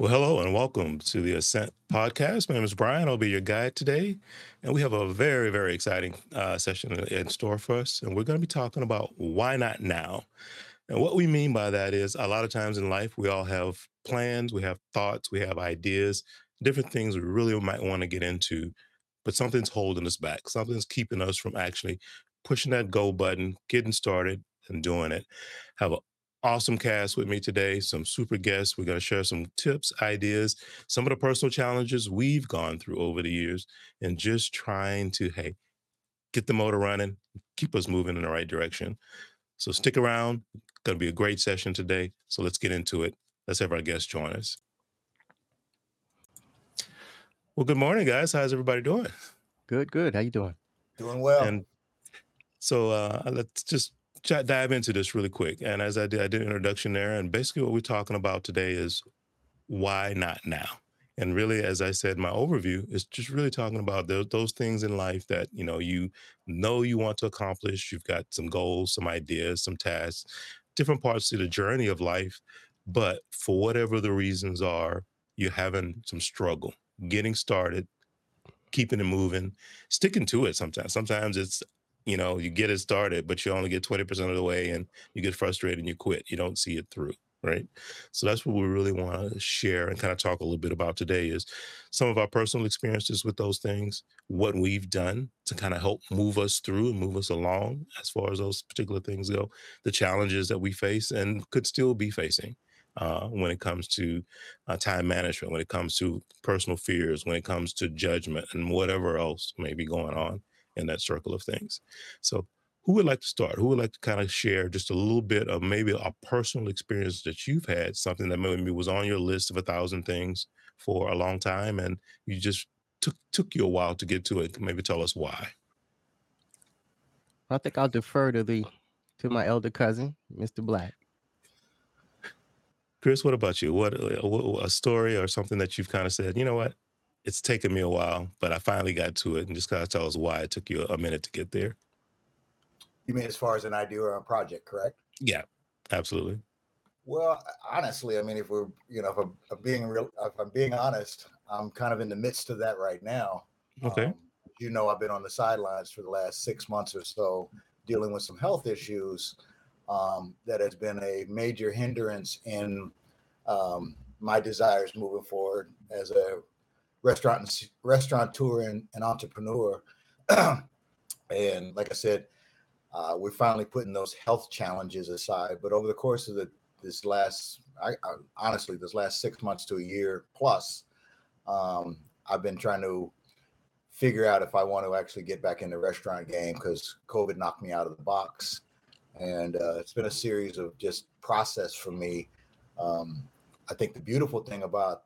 Well, hello and welcome to the Ascent podcast. My name is Brian. I'll be your guide today. And we have a very, very exciting uh, session in store for us. And we're going to be talking about why not now? And what we mean by that is a lot of times in life, we all have plans, we have thoughts, we have ideas, different things we really might want to get into, but something's holding us back. Something's keeping us from actually pushing that go button, getting started, and doing it. Have an awesome cast with me today, some super guests. We're going to share some tips, ideas, some of the personal challenges we've gone through over the years, and just trying to, hey, get the motor running, keep us moving in the right direction. So stick around. Going to be a great session today. So let's get into it. Let's have our guests join us. Well, good morning, guys. How's everybody doing? Good, good. How you doing? Doing well. And so uh, let's just chat, dive into this really quick. And as I did, I did an introduction there. And basically, what we're talking about today is why not now? And really, as I said, my overview is just really talking about those, those things in life that you know you know you want to accomplish. You've got some goals, some ideas, some tasks, different parts of the journey of life. But for whatever the reasons are, you're having some struggle getting started, keeping it moving, sticking to it. Sometimes, sometimes it's you know you get it started, but you only get twenty percent of the way, and you get frustrated and you quit. You don't see it through right so that's what we really want to share and kind of talk a little bit about today is some of our personal experiences with those things what we've done to kind of help move us through and move us along as far as those particular things go the challenges that we face and could still be facing uh, when it comes to uh, time management when it comes to personal fears when it comes to judgment and whatever else may be going on in that circle of things so who would like to start? Who would like to kind of share just a little bit of maybe a personal experience that you've had, something that maybe was on your list of a thousand things for a long time, and you just took took you a while to get to it? Maybe tell us why. I think I'll defer to the to my elder cousin, Mr. Black. Chris, what about you? What, uh, what a story or something that you've kind of said? You know what? It's taken me a while, but I finally got to it, and just kind of tell us why it took you a minute to get there. You mean as far as an idea or a project, correct? Yeah, absolutely. Well, honestly, I mean, if we're, you know, if I'm, if I'm being real, if I'm being honest, I'm kind of in the midst of that right now. Okay. Um, you know, I've been on the sidelines for the last six months or so, dealing with some health issues. Um, that has been a major hindrance in um, my desires moving forward as a restaurant and restaurateur and, and entrepreneur. and like I said, uh, we're finally putting those health challenges aside. But over the course of the this last, I, I honestly, this last six months to a year plus, um, I've been trying to figure out if I want to actually get back in the restaurant game because COVID knocked me out of the box, and uh, it's been a series of just process for me. Um, I think the beautiful thing about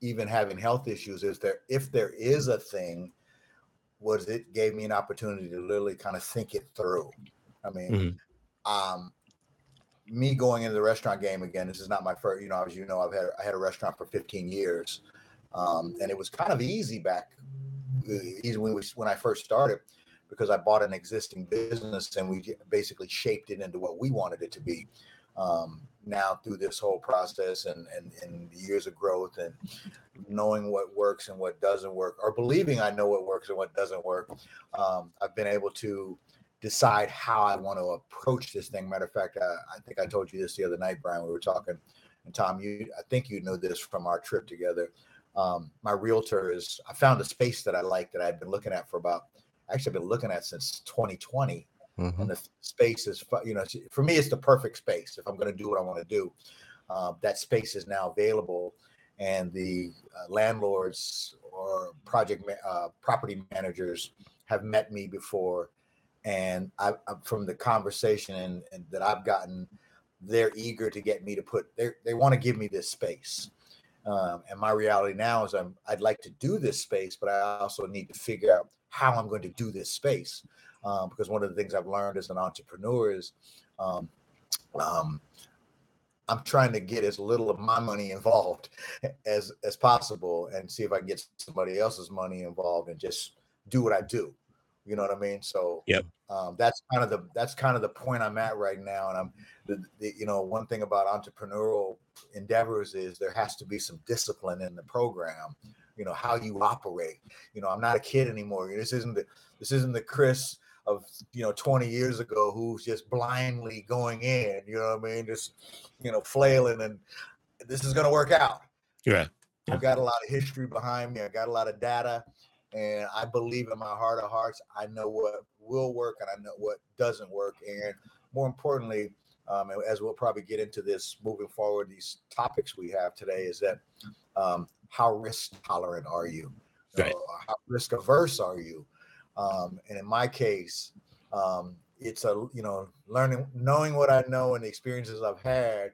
even having health issues is there if there is a thing was it gave me an opportunity to literally kind of think it through. I mean, Mhm. um, me going into the restaurant game again. This is not my first. You know, as you know, I've had I had a restaurant for 15 years, um, and it was kind of easy back easy when we, when I first started because I bought an existing business and we basically shaped it into what we wanted it to be. Um, now through this whole process and, and and years of growth and knowing what works and what doesn't work, or believing I know what works and what doesn't work, um, I've been able to decide how I want to approach this thing. Matter of fact, I, I think I told you this the other night, Brian. We were talking, and Tom, you I think you know this from our trip together. Um, my realtor is I found a space that I like that I've been looking at for about actually I've been looking at since 2020 Mhm. and the space is you know for me it's the perfect space if i'm going to do what i want to do. Uh, that space is now available and the uh, landlords or project ma- uh, property managers have met me before and I, I from the conversation and, and that i've gotten they're eager to get me to put they they want to give me this space. Um, and my reality now is I'm I'd like to do this space, but I also need to figure out how I'm going to do this space um, because one of the things I've learned as an entrepreneur is um, um, I'm trying to get as little of my money involved as as possible and see if I can get somebody else's money involved and just do what I do. You know what I mean? So Yep. um, that's kind of the that's kind of the point I'm at right now. And I'm the, the you know one thing about entrepreneurial endeavors is there has to be some discipline in the program you know how you operate you know i'm not a kid anymore this isn't the this isn't the chris of you know 20 years ago who's just blindly going in you know what i mean just you know flailing and this is going to work out yeah i've got a lot of history behind me i got a lot of data and i believe in my heart of hearts i know what will work and i know what doesn't work and more importantly um, as we'll probably get into this moving forward these topics we have today is that um, how risk tolerant are you? Right. Uh, how risk averse are you? Um, and in my case, um, it's a you know learning, knowing what I know and the experiences I've had.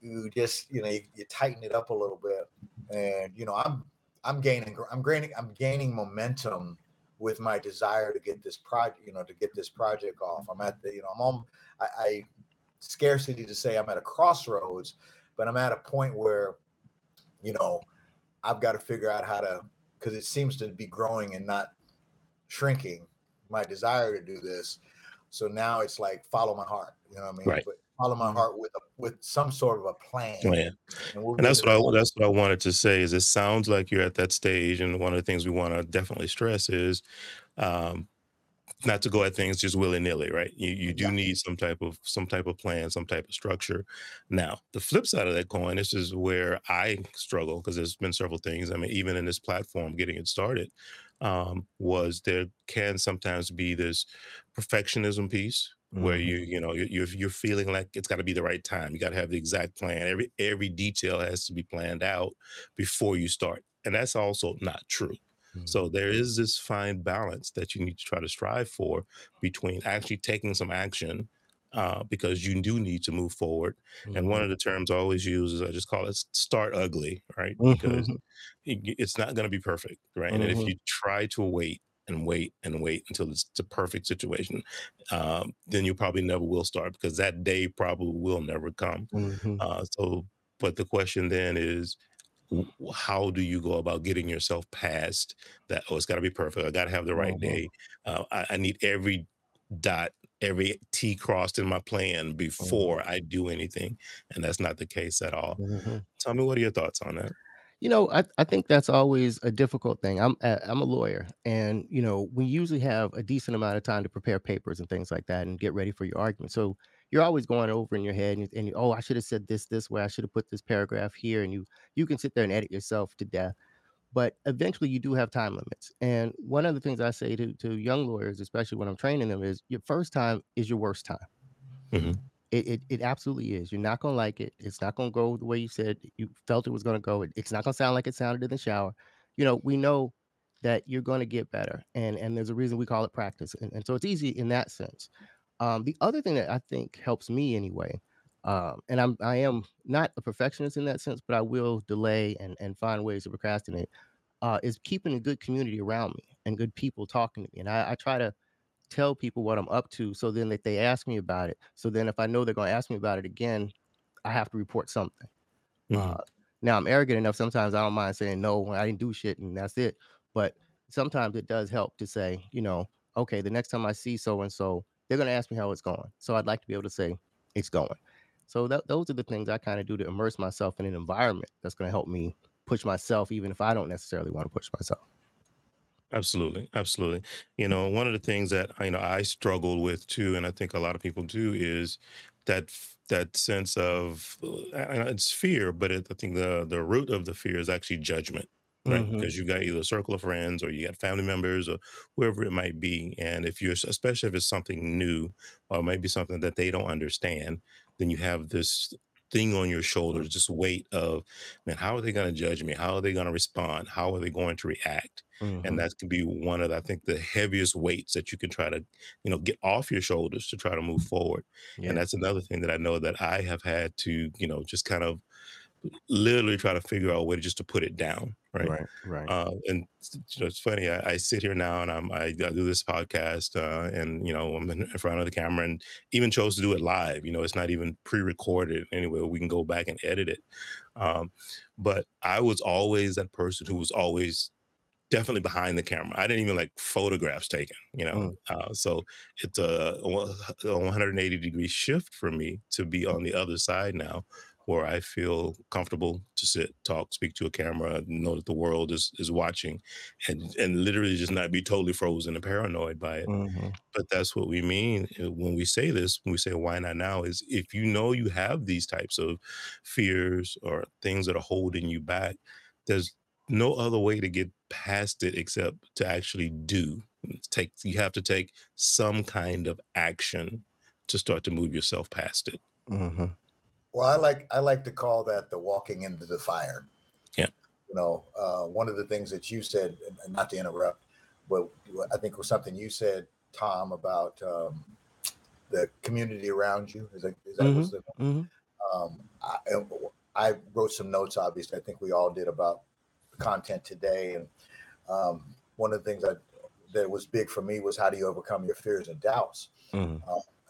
You just you know you, you tighten it up a little bit, and you know I'm I'm gaining I'm gaining I'm gaining momentum with my desire to get this project you know to get this project off. I'm at the you know I'm on I, I scarcity to say I'm at a crossroads, but I'm at a point where you know I've got to figure out how to because it seems to be growing and not shrinking. My desire to do this, so now it's like follow my heart. You know what I mean? Right. But follow my Mm-hmm. heart with a, with some sort of a plan. Plan. And, we'll And that's what I that's what I wanted to say is it sounds like you're at that stage, and one of the things we want to definitely stress is um, not to go at things just willy nilly, right? You you do Yeah. need some type of some type of plan, some type of structure. Now, the flip side of that coin, this is where I struggle because there's been several things. I mean, even in this platform, getting it started, um, was there can sometimes be this perfectionism piece where Mhm. you you know you're you're feeling like it's got to be the right time. You got to have the exact plan. Every every detail has to be planned out before you start, and that's also not true. Mhm. So there is this fine balance that you need to try to strive for between actually taking some action uh, because you do need to move forward. And one of the terms I always use is I just call it start ugly, right? Because Mhm. it- it's not going to be perfect, right? And if Mhm. you try to wait and wait and wait until it's the perfect situation, um, then you probably never will start because that day probably will never come. Mhm. Uh, so, but the question then is, how do you go about getting yourself past that? Oh, it's got to be perfect. I got to have the right Mhm. day. Uh, I, I need every dot, every T crossed in my plan Mm-hmm. before I do anything, and that's not the case at all. Mhm. Tell me, what are your thoughts on that? You know, I, I think that's always a difficult thing. I'm I'm a lawyer, and you know, we usually have a decent amount of time to prepare papers and things like that, and get ready for your argument. So you're always going over in your head, and, and you, oh, I should have said this this way. I should have put this paragraph here, and you you can sit there and edit yourself to death. But eventually, you do have time limits. And one of the things I say to to young lawyers, especially when I'm training them, is your first time is your worst time. Mhm. It, it it absolutely is. You're not gonna like it. It's not gonna go the way you said you felt it was gonna go. It- it's not gonna sound like it sounded in the shower. You know, we know that you're gonna get better, and and there's a reason we call it practice, and, and so it's easy in that sense. Um, the other thing that I think helps me anyway, um, and I'm I am not a perfectionist in that sense, but I will delay and and find ways to procrastinate. Uh, is keeping a good community around me and good people talking to me, and I, I try to tell people what I'm up to so then that they ask me about it. So then if I know they're going to ask me about it again, I have to report something. Mhm. Uh, now I'm arrogant enough. Sometimes I don't mind saying no, I didn't do shit, and that's it. But sometimes it does help to say, you know, okay, the next time I see so and so, they're going to ask me how it's going. So I'd like to be able to say it's going. So that, those are the things I kind of do to immerse myself in an environment that's going to help me push myself, even if I don't necessarily want to push myself. Absolutely, absolutely. You know, one of the things that you know I struggled with too, and I think a lot of people do, is that that sense of uh, it's fear, but it, I think the the root of the fear is actually judgment, right? Mhm. Because you got either a circle of friends or you got family members or whoever it might be, and if you're especially if it's something new or maybe something that they don't understand, then you have this thing on your shoulders, this weight of, man, how are they going to judge me? How are they going to respond? How are they going to react? and Mhm. that can be one of I think the heaviest weights that you can try to you know get off your shoulders to try to move forward Yeah. and that's another thing that I know that I have had to you know just kind of literally try to figure out a way to just to put it down right, Right. Right. Uh, and you know, it's funny. I, I sit here now and I'm, I, I do this podcast, uh, and you know, I'm in, front of the camera, and even chose to do it live. You know, it's not even pre-recorded anyway. We can go back and edit it. Um, but I was always that person who was always definitely behind the camera. I didn't even like photographs taken, you know. Uh, so it's a, a 180 degree shift for me to be on the other side now, where I feel comfortable to sit, talk, speak to a camera, know that the world is is watching, and and literally just not be totally frozen and paranoid by it. hmm But that's what we mean uh, when we say this. When we say why not now, is if you know you have these types of fears or things that are holding you back, there's no other way to get past it except to actually do. Take you have to take some kind of action to start to move yourself past it. hmm Well, I like I like to call that the walking into the fire. Yeah. You know, uh, one of the things that you said, not to interrupt, but I think it was something you said, Tom, about um, the community around you. Is that is that was the hmm um, I, I wrote some notes. Obviously, I think we all did about the content today, and um, one of the things that that was big for me was how do you overcome your fears and doubts hmm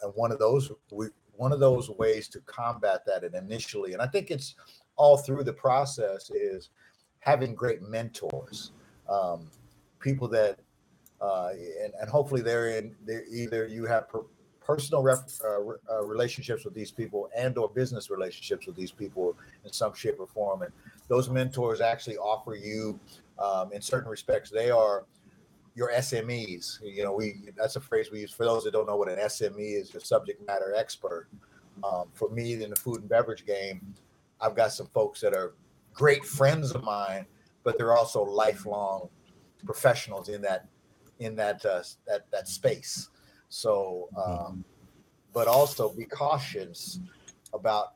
and one of those we one of those ways to combat that and initially and i think it's all through the process is having great mentors um, people that uh, and, and hopefully they're in they're either you have per, personal rep, uh, uh, relationships with these people and or business relationships with these people in some shape or form and those mentors actually offer you um, in certain respects they are your SMEs. You know, we that's a phrase we use for those that don't know what an SME is, your subject matter expert. Um, for me in the food and beverage game, I've got some folks that are great friends of mine, but they're also lifelong professionals in that in that uh, that that space. So, um, but also be cautious about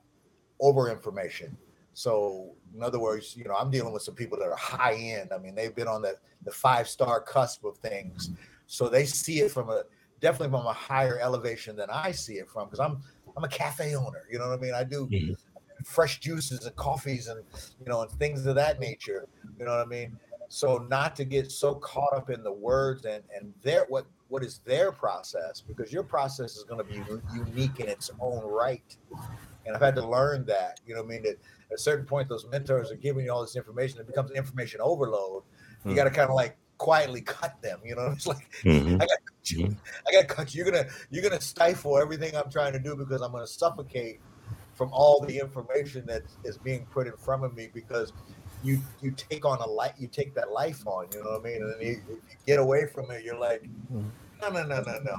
over information. So, in other words, you know, I'm dealing with some people that are high end. I mean, they've been on the the five star cusp of things, so they see it from a definitely from a higher elevation than I see it from because I'm I'm a cafe owner. You know what I mean? I do Mhm. fresh juices and coffees and you know and things of that nature. You know what I mean? So not to get so caught up in the words and and their what what is their process because your process is going to be unique in its own right. And I've had to learn that. You know what I mean? That at a certain point, those mentors are giving you all this information. It becomes information overload. You Hmm. got to kind of like quietly cut them. You know, it's like Mhm. I got to cut you. Mhm. I got to cut you. You're gonna you're gonna stifle everything I'm trying to do because I'm gonna suffocate from all the information that is being put in front of me because you you take on a light you take that life on you know what i mean and then you, if you get away from it you're like Mhm. no no no no no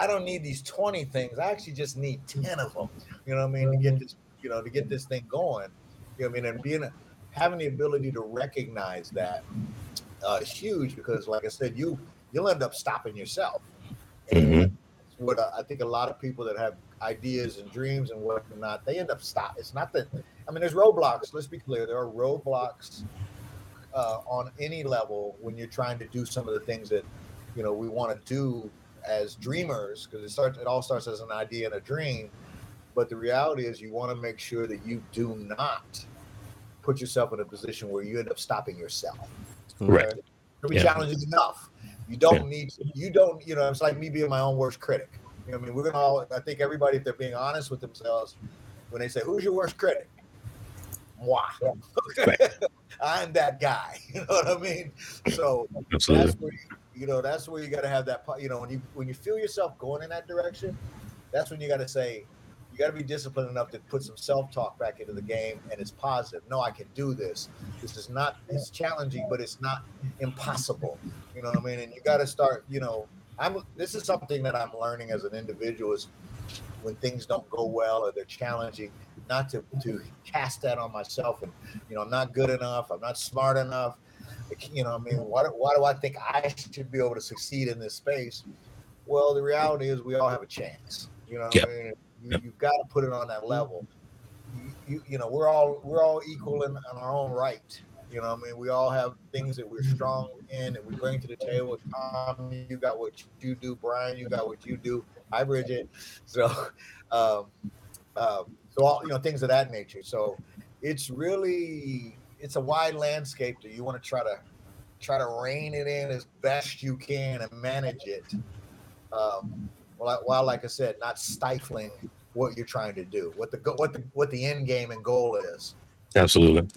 i don't need these 20 things i actually just need 10 of them you know what i mean to get this you know to get this thing going you know what i mean and being a, having the ability to recognize that uh, is huge because like i said you you'll end up stopping yourself Mhm. what uh, I think a lot of people that have ideas and dreams and whatnot, they end up stop. It's not that. I mean, there's roadblocks. Let's be clear. There are roadblocks uh, on any level when you're trying to do some of the things that you know we want to do as dreamers, because it starts. It all starts as an idea and a dream, but the reality is you want to make sure that you do not put yourself in a position where you end up stopping yourself. Right. Okay? It'll be Yeah. challenging enough. You don't need. to, You don't. You know, it's like me being my own worst critic. You know, I mean, we're gonna all. I think everybody, if they're being honest with themselves, when they say, "Who's your worst critic?" Moi. I'm that guy. You know what I mean? So Absolutely. that's where you, you know that's where you got to have that. You know, when you when you feel yourself going in that direction, that's when you got to say, you got to be disciplined enough to put some self talk back into the game, and it's positive. No, I can do this. This is not. It's challenging, but it's not impossible. You know what I mean? And you got to start. You know, I'm. This is something that I'm learning as an individual. Is when things don't go well or they're challenging, not to to cast that on myself and you know I'm not good enough. I'm not smart enough. You know, what I mean, why, do- why do I think I should be able to succeed in this space? Well, the reality is we all have a chance. You know, Yep. I mean, you, Yep. you've got to put it on that level. You, you, you know, we're all we're all equal in, in our own right. You know, I mean, we all have things that we're strong in that we bring to the table. Tom, you got what you do. Brian, you got what you do. Hi, Bridget. So, um, um, so all you know, things of that nature. So, it's really it's a wide landscape that you want to try to try to rein it in as best you can and manage it. Um, while, while, like I said, not stifling what you're trying to do, what the what the what the end game and goal is. Absolutely.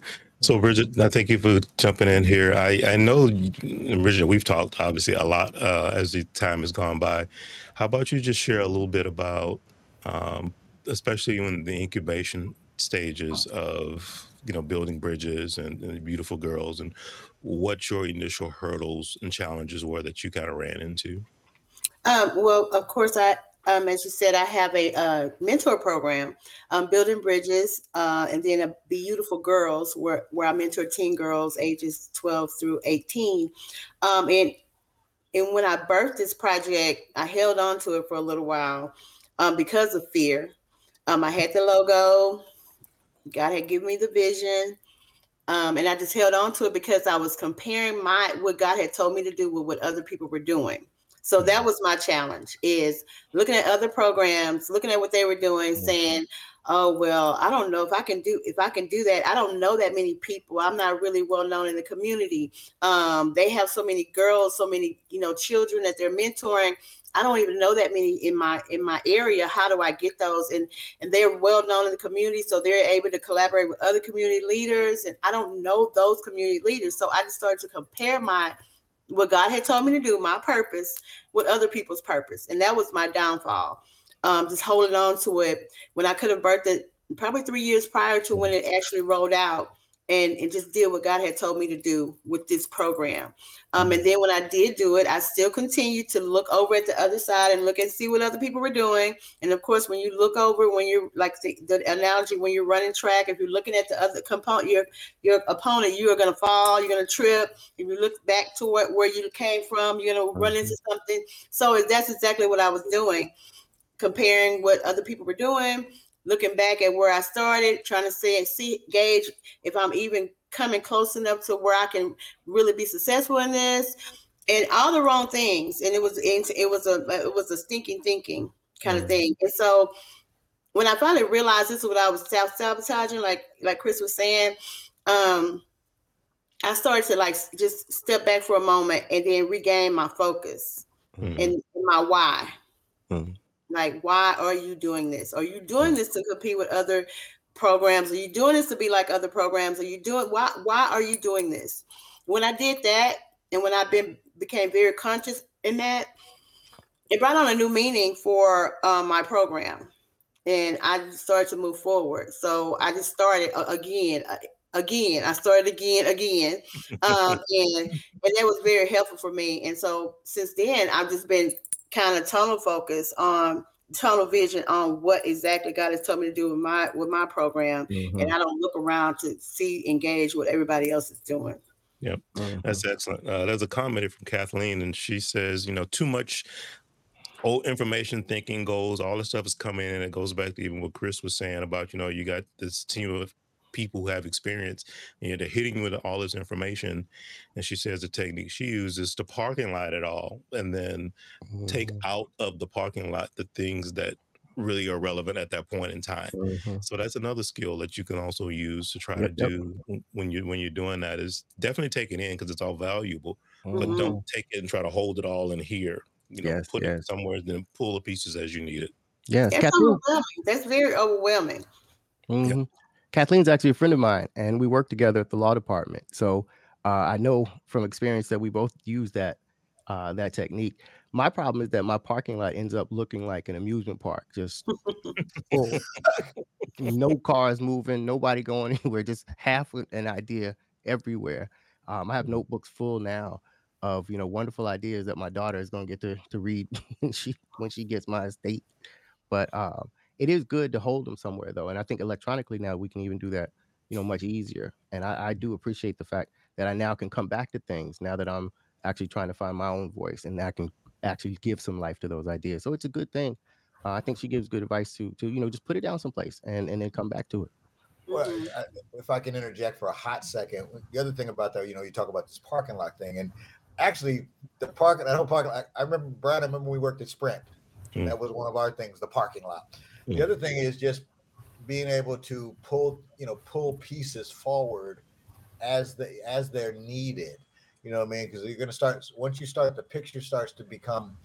So, Bridget, I thank you for jumping in here. I, I know, Bridget, we've talked obviously a lot uh, as the time has gone by. How about you just share a little bit about, um, especially in the incubation stages of you know building bridges and, and beautiful girls and what your initial hurdles and challenges were that you kind of ran into? Um, well of course i um, as you said i have a uh, mentor program um, building bridges uh, and then a beautiful girls where, where i mentor teen girls ages 12 through 18 um, and and when i birthed this project i held on to it for a little while um, because of fear. Um, i had the logo God had given me the vision. Um, and I just held on to it because I was comparing my what God had told me to do with what other people were doing. So that was my challenge is looking at other programs, looking at what they were doing, saying, "Oh well, I don't know if I can do if I can do that. I don't know that many people. I'm not really well known in the community. Um, they have so many girls, so many you know children that they're mentoring. I don't even know that many in my in my area. How do I get those? And and they're well known in the community, so they're able to collaborate with other community leaders. And I don't know those community leaders, so I just started to compare my what God had told me to do, my purpose, with other people's purpose, and that was my downfall. Um, just holding on to it when I could have birthed it probably three years prior to when it actually rolled out and, and just did what God had told me to do with this program. Um, and mm-hmm. then when I did do it, I still continued to look over at the other side and look and see what other people were doing. And of course, when you look over, when you're like the, the analogy, when you're running track, if you're looking at the other component, your your opponent, you are going to fall, you're going to trip. If you look back to what where you came from, you're going to run into mm-hmm. something. So that's exactly what I was doing, comparing what other people were doing looking back at where I started, trying to see and see gauge if I'm even coming close enough to where I can really be successful in this, and all the wrong things. And it was it was a it was a stinking thinking kind of mm. thing. And so when I finally realized this is what I was self sabotaging, like like Chris was saying, um, I started to like just step back for a moment and then regain my focus mm. and my why. Mm. Like, why are you doing this? Are you doing this to compete with other programs? Are you doing this to be like other programs? Are you doing why why are you doing this? When I did that, and when I been became very conscious in that, it brought on a new meaning for um, my program, and I started to move forward. So I just started uh, again, uh, again. I started again, again, um, and and that was very helpful for me. And so since then, I've just been kind of tunnel focus on tunnel vision on what exactly God has told me to do with my with my program, mm-hmm. and I don't look around to see engage what everybody else is doing. Yep, mm-hmm. that's excellent. Uh, there's a comment from Kathleen, and she says, you know, too much old information thinking goals, all this stuff is coming in, and it goes back to even what Chris was saying about, you know, you got this team of people who have experience and you know, they're hitting with all this information. And she says the technique she uses the parking lot at all and then mm-hmm. take out of the parking lot the things that really are relevant at that point in time. Mm-hmm. So that's another skill that you can also use to try yep, to do yep. when you when you're doing that is definitely take it in because it's all valuable, mm-hmm. but don't take it and try to hold it all in here. You know, yes, put yes. it somewhere, and then pull the pieces as you need it. Yes, that's, overwhelming. that's very overwhelming. Mm-hmm. Kathleen's actually a friend of mine, and we work together at the law department. So uh, I know from experience that we both use that uh, that technique. My problem is that my parking lot ends up looking like an amusement park, just full. no cars moving, nobody going anywhere, just half an idea everywhere. Um, I have mm-hmm. notebooks full now of you know wonderful ideas that my daughter is going to get to to read when she when she gets my estate. But um, it is good to hold them somewhere though, and I think electronically now we can even do that, you know, much easier. And I, I do appreciate the fact that I now can come back to things now that I'm actually trying to find my own voice and I can actually give some life to those ideas. So it's a good thing. Uh, I think she gives good advice to to you know just put it down someplace and and then come back to it. Well, I, if I can interject for a hot second, the other thing about that, you know, you talk about this parking lot thing, and actually the parking, I don't parking. I, I remember Brad. I remember we worked at Sprint. Mm. That was one of our things, the parking lot. The other thing is just being able to pull, you know, pull pieces forward as they as they're needed. You know what I mean? Because you're going to start once you start, the picture starts to become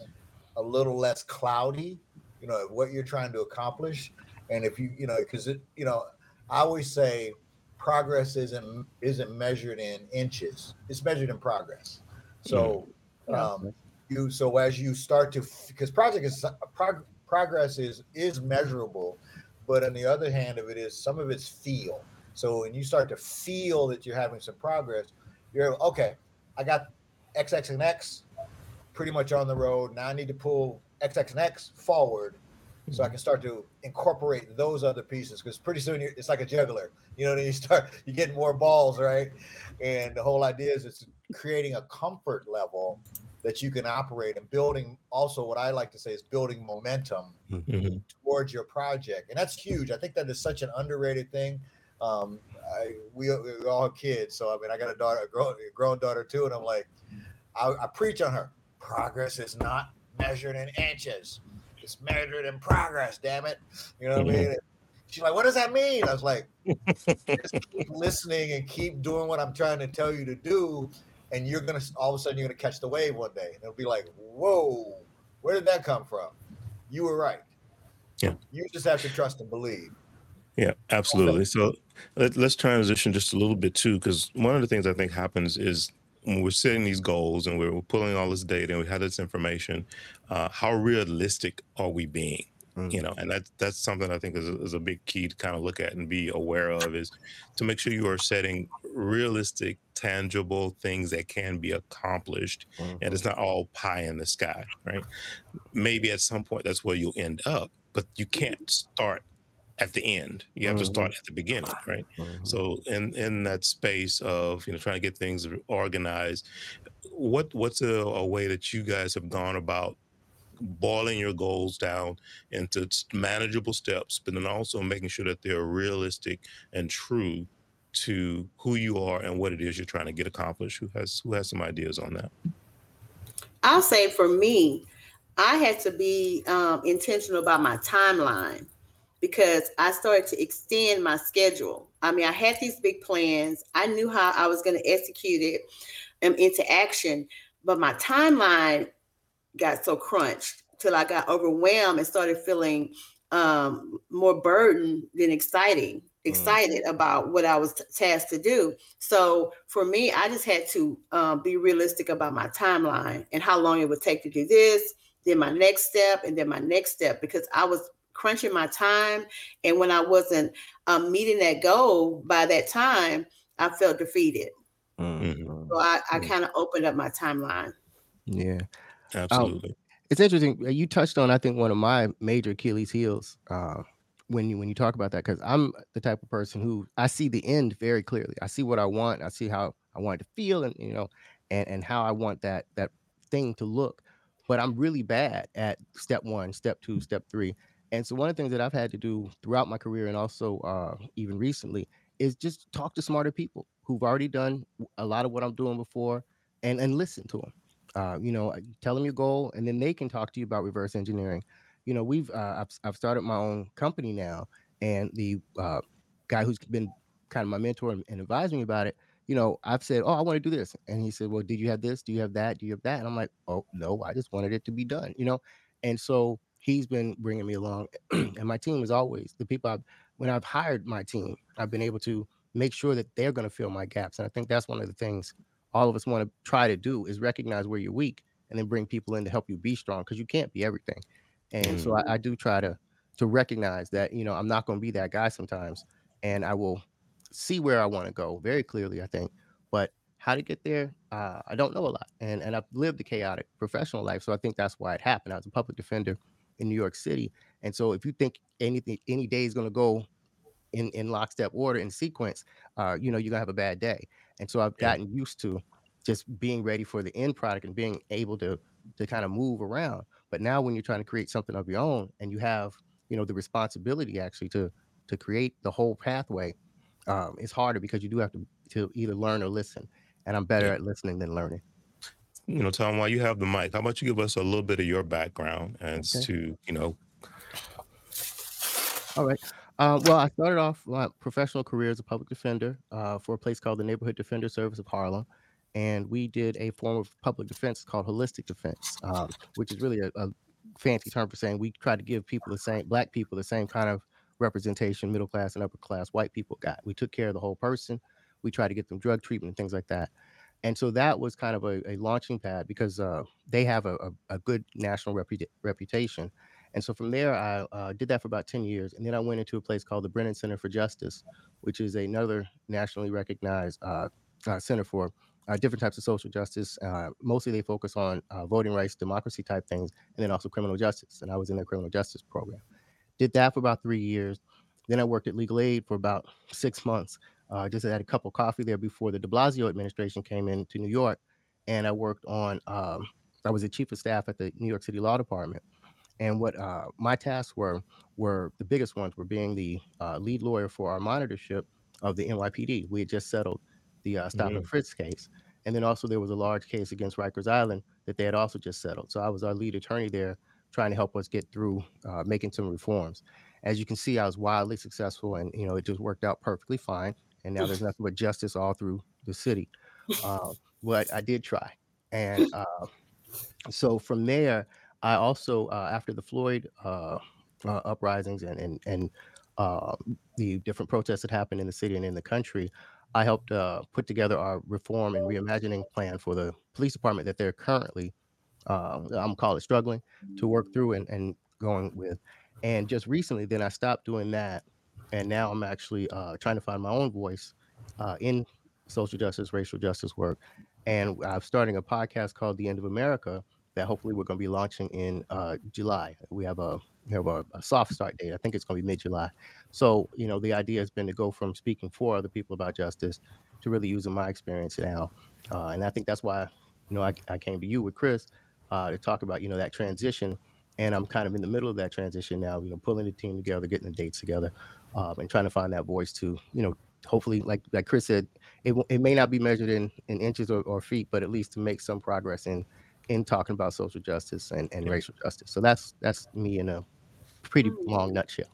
a little less cloudy. You know what you're trying to accomplish, and if you, you know, because it, you know, I always say progress isn't isn't measured in inches; it's measured in progress. So, um, you so as you start to because project is prog, progress is is measurable but on the other hand of it is some of it's feel. So when you start to feel that you're having some progress, you're okay. I got X, X, and X pretty much on the road. Now I need to pull X, X, and X forward so I mm-hmm. can start to incorporate those other pieces because pretty soon it's like a juggler. You know, then you start you get more balls, right? And the whole idea is it's creating a comfort level that you can operate and building also what I like to say is building momentum mm-hmm. towards your project. And that's huge. I think that is such an underrated thing. Um, I, we, we all have kids. So, I mean, I got a daughter, a grown, a grown daughter too. And I'm like, I, I preach on her. Progress is not measured in inches. It's measured in progress, damn it. You know what mm-hmm. I mean? She's like, what does that mean? I was like, just keep listening and keep doing what I'm trying to tell you to do. And you're gonna all of a sudden you're gonna catch the wave one day. And it'll be like, whoa, where did that come from? You were right. Yeah. You just have to trust and believe. Yeah, absolutely. So let, us transition just a little bit too, because one of the things I think happens is when we're setting these goals and we're, pulling all this data and we have this information, uh, how realistic are we being? Mm-hmm. You know, and that's that's something I think is a, is a big key to kind of look at and be aware of is to make sure you are setting realistic, tangible things that can be accomplished, mm-hmm. and it's not all pie in the sky, right? Maybe at some point that's where you'll end up, but you can't start at the end. You have mm-hmm. to start at the beginning, right? Mm-hmm. So in in that space of you know trying to get things organized, what what's a, a, way that you guys have gone about boiling your goals down into manageable steps, but then also making sure that they're realistic and true to who you are and what it is you're trying to get accomplished. Who has who has some ideas on that? I'll say for me, I had to be um, intentional about my timeline because I started to extend my schedule. I mean, I had these big plans. I knew how I was going to execute it um, into action, but my timeline got so crunched till I got overwhelmed and started feeling um, more burdened than exciting, excited mm. about what I was t- tasked to do. So for me, I just had to um, be realistic about my timeline and how long it would take to do this, then my next step, and then my next step because I was crunching my time. And when I wasn't um, meeting that goal by that time, I felt defeated. Mm-hmm. So I, I kind of opened up my timeline. Yeah. Absolutely. Um, it's interesting. Uh, you touched on, I think, one of my major Achilles heels uh, when you when you talk about that, because I'm the type of person who I see the end very clearly. I see what I want. I see how I want it to feel, and you know, and and how I want that that thing to look. But I'm really bad at step one, step two, step three. And so one of the things that I've had to do throughout my career and also uh, even recently is just talk to smarter people who've already done a lot of what I'm doing before and and listen to them. Uh, you know, tell them your goal, and then they can talk to you about reverse engineering. You know, we've uh, I've, I've started my own company now, and the uh, guy who's been kind of my mentor and, and advised me about it. You know, I've said, "Oh, I want to do this," and he said, "Well, did you have this? Do you have that? Do you have that?" And I'm like, "Oh, no, I just wanted it to be done." You know, and so he's been bringing me along and my team is always the people I've when I've hired my team I've been able to make sure that they're going to fill my gaps and I think that's one of the things all of us want to try to do is recognize where you're weak and then bring people in to help you be strong because you can't be everything and mm. so I, I do try to to recognize that you know I'm not going to be that guy sometimes and I will see where I want to go very clearly I think but how to get there uh, I don't know a lot and and I've lived a chaotic professional life so I think that's why it happened I was a public defender in New York City. And so if you think anything any day is going to go in in lockstep order in sequence, uh, you know, you're gonna have a bad day. And so I've gotten used to just being ready for the end product and being able to to kind of move around. But now when you're trying to create something of your own and you have, you know, the responsibility actually to to create the whole pathway, um, it's harder because you do have to to either learn or listen. And I'm better at listening than learning you know, Tom, while you have the mic, how about you give us a little bit of your background as okay. to, you know. All right. Uh, well, I started off my professional career as a public defender uh, for a place called the Neighborhood Defender Service of Harlem. And we did a form of public defense called holistic defense, um, which is really a, a, fancy term for saying we try to give people the same, black people, the same kind of representation middle class and upper class white people got. We took care of the whole person. We try to get them drug treatment and things like that and so that was kind of a, a launching pad because uh, they have a, a, a, good national repu- reputation And so from there, I uh, did that for about 10 years. And then I went into a place called the Brennan Center for Justice, which is another nationally recognized uh, uh, center for uh, different types of social justice. Uh, mostly they focus on uh, voting rights, democracy type things, and then also criminal justice. And I was in their criminal justice program. Did that for about three years. Then I worked at Legal Aid for about six months. Just had a cup of coffee there before the de Blasio administration came into New York. And I worked on, um, I was the chief of staff at the New York City Law Department. And what uh, my tasks were, were the biggest ones were being the uh, lead lawyer for our monitorship of the NYPD. We had just settled the uh, Stop mm-hmm. and Frisk case. And then also there was a large case against Rikers Island that they had also just settled. So I was our lead attorney there trying to help us get through uh, making some reforms. As you can see, I was wildly successful and, you know, it just worked out perfectly fine. And now there's nothing but justice all through the city. Uh, but I did try. And uh, so from there, I also, uh, after the Floyd uh, uh, uprisings and, and, and uh, the different protests that happened in the city and in the country, I helped uh, put together our reform and reimagining plan for the police department that they're currently, uh, I'm call it struggling to work through and, and going with. And just recently, then I stopped doing that. And now I'm actually trying to find my own voice in social justice, racial justice work. And I'm starting a podcast called The End of America that hopefully we're going to be launching in uh, July. We have a we have a, a soft start date. I think it's going to be mid July. So you know, the idea has been to go from speaking for other people about justice to really using my experience now, uh, and I think that's why you know I, I came to you with Chris uh, to talk about you know that transition. And I'm kind of in the middle of that transition now, you know, pulling the team together, getting the dates together, um, and trying to find that voice to, you know, hopefully, like like Chris said, it, it may not be measured in, in inches or, or feet, but at least to make some progress in in talking about social justice and, and racial justice. So that's that's me in a pretty mm. long nutshell.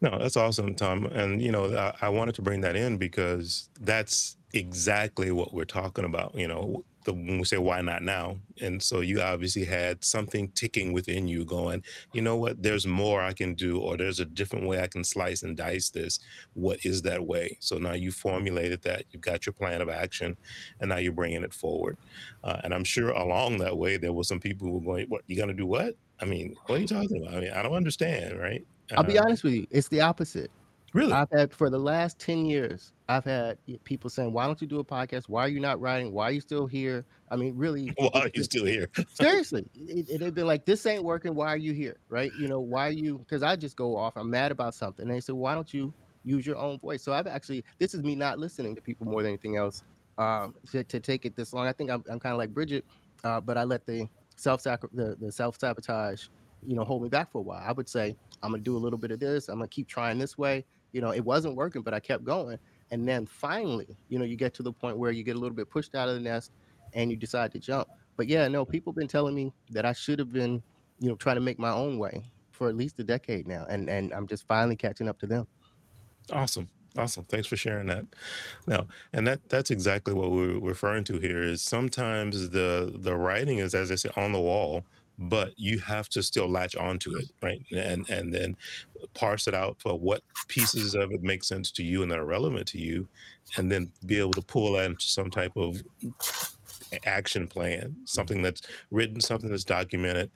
No, that's awesome, Tom. And you know, I, I wanted to bring that in because that's exactly what we're talking about. You know, the, when we say why not now? And so you obviously had something ticking within you going you know what? There's more i can do or there's a different way i can slice and dice this. What is that way? So now you formulated that. You've got your plan of action and now you're bringing it forward. Uh, and i'm sure along that way there were some people who were going what you gonna do what? I mean what are you talking about? I mean i don't understand right? I'll be uh, honest with you it's the opposite Really? I've had for the last 10 years, I've had people saying, Why don't you do a podcast? Why are you not writing? Why are you still here? I mean, really, why are you still here? seriously. It, it, they've been like, This ain't working. Why are you here? Right? You know, why are you? Because I just go off, I'm mad about something. And they said, Why don't you use your own voice? So I've actually, this is me not listening to people more than anything else um, to, to take it this long. I think I'm, I'm kind of like Bridget, uh, but I let the self the, the self sabotage, you know, hold me back for a while. I would say, I'm going to do a little bit of this. I'm going to keep trying this way you know, it wasn't working, but I kept going. And then finally, you know, you get to the point where you get a little bit pushed out of the nest and you decide to jump. But yeah, no, people been telling me that I should have been, you know, trying to make my own way for at least a decade now. And and I'm just finally catching up to them. Awesome. Awesome. Thanks for sharing that. Now, and that that's exactly what we're referring to here is sometimes the the writing is as I say on the wall, but you have to still latch onto it, right? And and then parse it out for what pieces of it make sense to you and that are relevant to you, and then be able to pull that into some type of action plan, something that's written, something that's documented,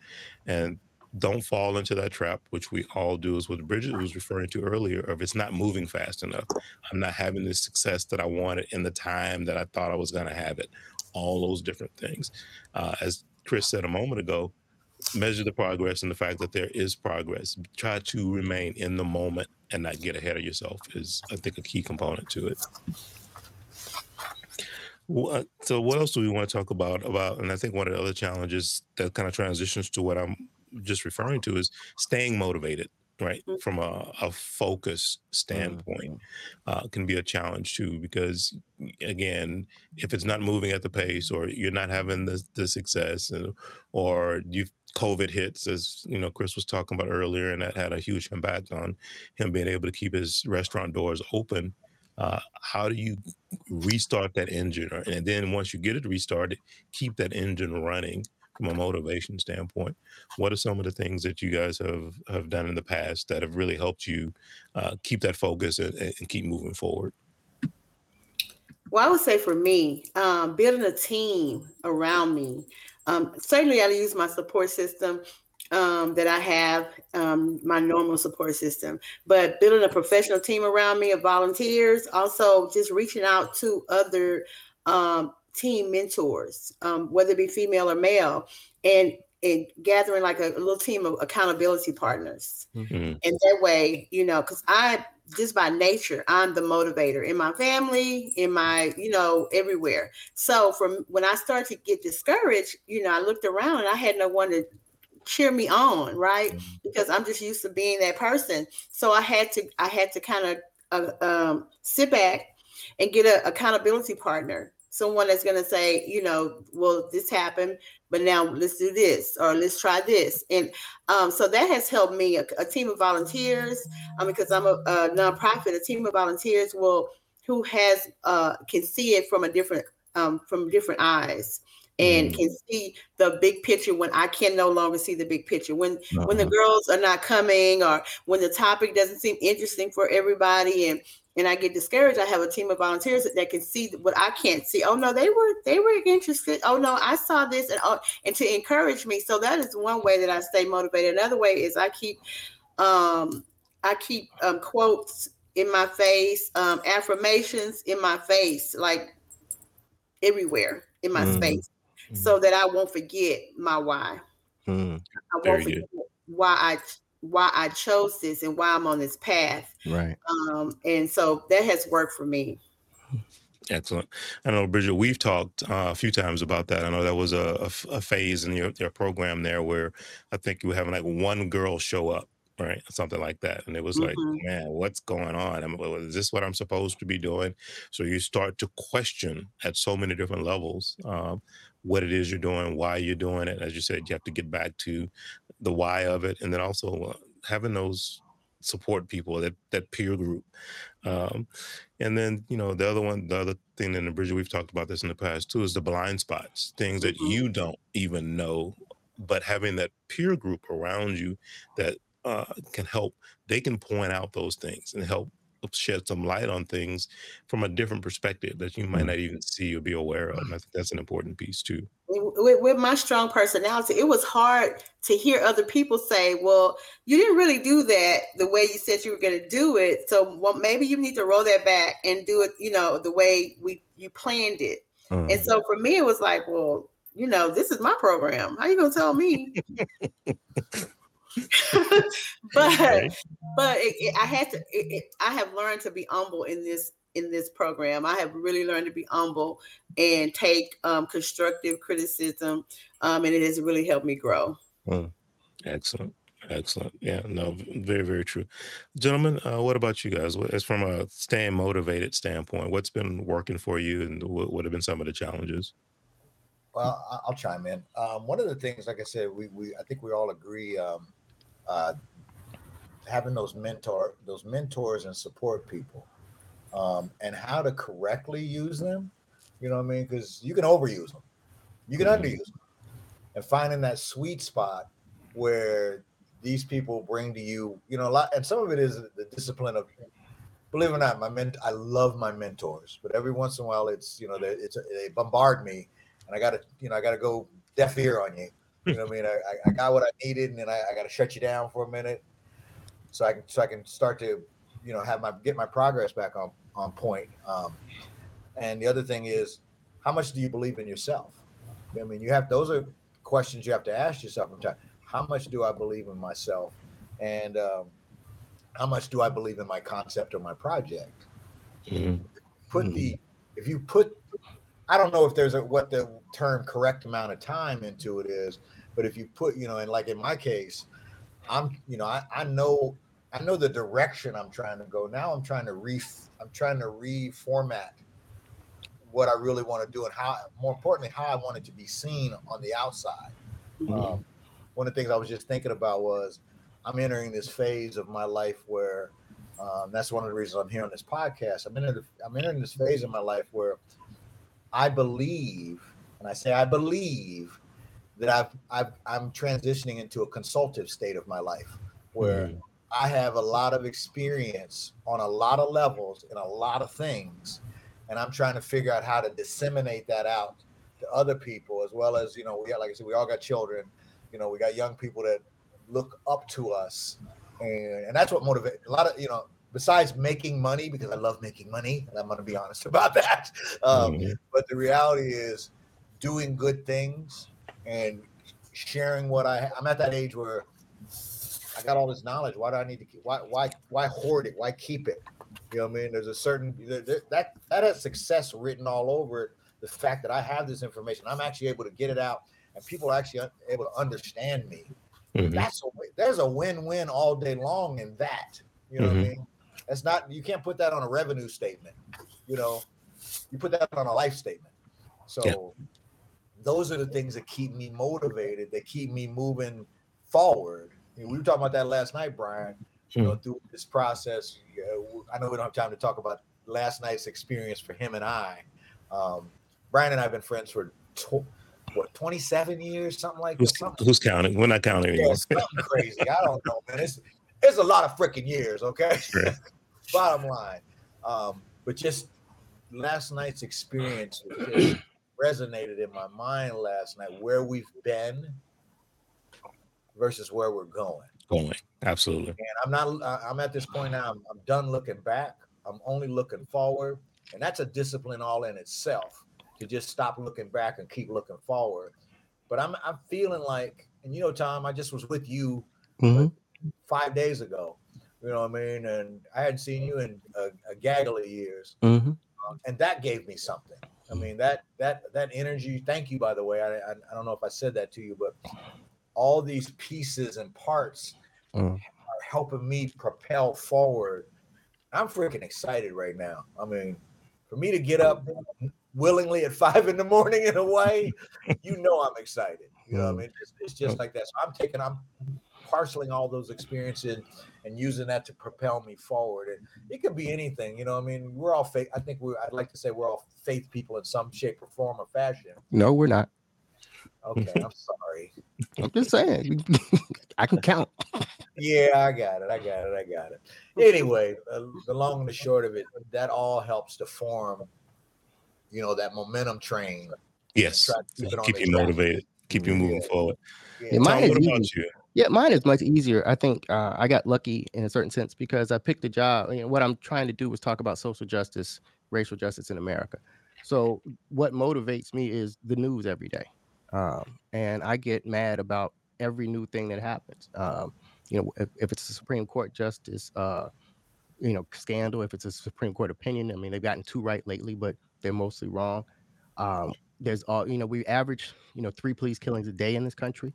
and don't fall into that trap, which we all do, is what Bridget was referring to earlier, of it's not moving fast enough. I'm not having the success that I wanted in the time that I thought I was going to have it. All those different things. Uh, as Chris said a moment ago, measure the progress and the fact that there is progress. Try to remain in the moment and not get ahead of yourself is, I think, a key component to it. What, so, what else do we want to talk about? About, and I think one of the other challenges that kind of transitions to what I'm just referring to is staying motivated right mm. from a, a focus standpoint mm-hmm. uh, can be a challenge too because again if it's not moving at the pace or you're not having the, the success and, or you covid hits as you know chris was talking about earlier and that had a huge impact on him being able to keep his restaurant doors open uh, how do you restart that engine? And then once you get it restarted keep that engine running from a motivation standpoint. What are some of the things that you guys have have done in the past that have really helped you uh, keep that focus and, and, keep moving forward? Well i would say for me um, building a team around me um, certainly i use my support system um, that I have, um, my normal support system, but building a professional team around me of volunteers, also just reaching out to other um, team mentors, um, whether it be female or male, and and gathering like a, a little team of accountability partners. Mm-hmm. And that way, you know, because I just by nature, I'm the motivator in my family, in my, you know, everywhere. So from when I started to get discouraged, you know, I looked around and I had no one to cheer me on, right? Mm-hmm. Because I'm just used to being that person. So I had to, I had to kind of uh, um, sit back and get an accountability partner someone that's going to say, you know, well, this happened, but now let's do this or let's try this. And um, so that has helped me. A, a team of volunteers, um, because I'm a, a, nonprofit, a team of volunteers will who has uh, can see it from a different um, from different eyes and mm. can see the big picture when I can no longer see the big picture. When uh-huh. when the uh-huh. girls are not coming or when the topic doesn't seem interesting for everybody and and I get discouraged, I have a team of volunteers that, can see what I can't see. Oh no, they were they were interested. Oh no, I saw this and oh, and to encourage me. So that is one way that I stay motivated. Another way is I keep um I keep um, quotes in my face, um, affirmations in my face, like everywhere in my mm. space, mm. so that I won't forget my why. Mm. I won't forget why I why I chose this and why I'm on this path. Right. Um, and so that has worked for me. Excellent. I know, Bridget, we've talked uh, a few times about that. I know that was a, a, a, phase in your, your program there where I think you were having like one girl show up, right? Something like that. And it was mm-hmm. like, man, what's going on? I mean, is this what I'm supposed to be doing? So you start to question at so many different levels um, what it is you're doing, why you're doing it. As you said, you have to get back to the why of it, and then also uh, having those support people, that that peer group. Um, and then you know the other one, the other thing in the bridge we've talked about this in the past too is the blind spots, things that mm-hmm. you don't even know, but having that peer group around you that uh, can help. They can point out those things and help shed some light on things from a different perspective that you might mm. not even see or be aware of. And I think that's an important piece too. With, with, my strong personality, it was hard to hear other people say, "Well, you didn't really do that the way you said you were going to do it. So well, maybe you need to roll that back and do it, you know, the way we you planned it." Mm. And so for me, it was like, "Well, you know, this is my program. How you gonna tell me?" but but it, it, I had to. It, I have learned to be humble in this in this program. I have really learned to be humble and take um, constructive criticism, um, and it has really helped me grow. Mm. Excellent. Excellent. Yeah, no, very, very true. Gentlemen, uh, what about you guys? As from a staying motivated standpoint, what's been working for you and what, what have been some of the challenges? Well, I'll chime in. Um, one of the things, like I said, we, we I think we all agree um, uh, having those mentor those mentors and support people um, and how to correctly use them you know what i mean? Because you can overuse them you can mm-hmm. underuse them and finding that sweet spot where these people bring to you you know a lot and some of it is the discipline of believe it or not my ment i love my mentors but every once in a while it's you know they, it's they bombard me and i gotta you know i gotta go deaf ear on you you know what I mean? I, I got what I needed, and then I, I got to shut you down for a minute, so I can so I can start to, you know, have my get my progress back on on point. Um, and the other thing is, how much do you believe in yourself? I mean, you have those are questions you have to ask yourself from time. How much do I believe in myself, and um, how much do I believe in my concept or my project? Mm-hmm. Put the mm-hmm. if you put I don't know if there's a what the term correct amount of time into it is, but if you put, you know, and like in my case, I'm, you know, I, I know I know the direction I'm trying to go. Now I'm trying to re I'm trying to reformat what I really want to do and how more importantly how I want it to be seen on the outside. Mm-hmm. Um, one of the things I was just thinking about was I'm entering this phase of my life where um, that's one of the reasons I'm here on this podcast. I'm in I'm entering this phase of my life where I believe, and I say I believe that I've, I've I'm transitioning into a consultative state of my life where mm. I have a lot of experience on a lot of levels in a lot of things, and I'm trying to figure out how to disseminate that out to other people as well as you know we got like I said we all got children, you know we got young people that look up to us, and and that's what motivates a lot of you know. Besides making money, because I love making money, and I'm going to be honest about that. Um, mm-hmm. But the reality is, doing good things and sharing what I I'm at that age where I got all this knowledge. Why do I need to keep? Why why why hoard it? Why keep it? You know what I mean? There's a certain that that has success written all over it. The fact that I have this information, I'm actually able to get it out, and people are actually able to understand me. Mm-hmm. That's a there's a win-win all day long in that. You know mm-hmm. what I mm-hmm. mean? That's not you can't put that on a revenue statement. You know, you put that on a life statement. So yeah. those are the things that keep me motivated. That keep me moving forward. we were talking about that last night, Brian you know, hmm. through this process. I know we don't have time to talk about last night's experience for him and I. Um, Brian and I have been friends for tw- what 27 years, something like who's, that. Who's counting? We're not counting anymore. Yeah, something crazy. I don't know, man. It's it's a lot of freaking years. Okay. Bottom line, um, but just last night's experience resonated in my mind last night. Where we've been versus where we're going going. Absolutely. And I'm not. I'm at this point now. I'm, I'm done looking back. I'm only looking forward, and that's a discipline all in itself to just stop looking back and keep looking forward. But I'm I'm feeling like, and you know, Tom, I just was with you mm-hmm. Five days ago. You know what I mean? And I hadn't seen you in a, a gaggle of years, mm-hmm. um, and that gave me something. I mean that that that energy. Thank you, by the way. I, I I don't know if I said that to you, but all these pieces and parts mm. are helping me propel forward. I'm freaking excited right now. I mean, for me to get up willingly at five in the morning in a way, you know I'm excited. You know, what I mm. mean, it's, it's just like that. So I'm taking, I'm parceling all those experiences and using that to propel me forward. And it could be anything, you know. I mean, we're all faith. I think we. I'd like to say we're all faith people in some shape or form or fashion. No, we're not. Okay, I'm sorry. I'm just saying, I can count. Yeah, I got it. I got it. I got it. Anyway, uh, the long and the short of it, that all helps to form, you know, that momentum train. Yes, keep, keep you motivated, keep you moving yeah. forward. Yeah. Tom, what about you? Yeah, mine is much easier. I think uh, I got lucky in a certain sense because I picked a job. You know, what I'm trying to do is talk about social justice, racial justice in America. So, what motivates me is the news every day. Um, and I get mad about every new thing that happens. Um, you know, if, if, it's a Supreme Court justice, uh, you know, scandal, if it's a Supreme Court opinion, I mean, they've gotten two right lately, but they're mostly wrong. Um, there's all, you know, we average, you know, three police killings a day in this country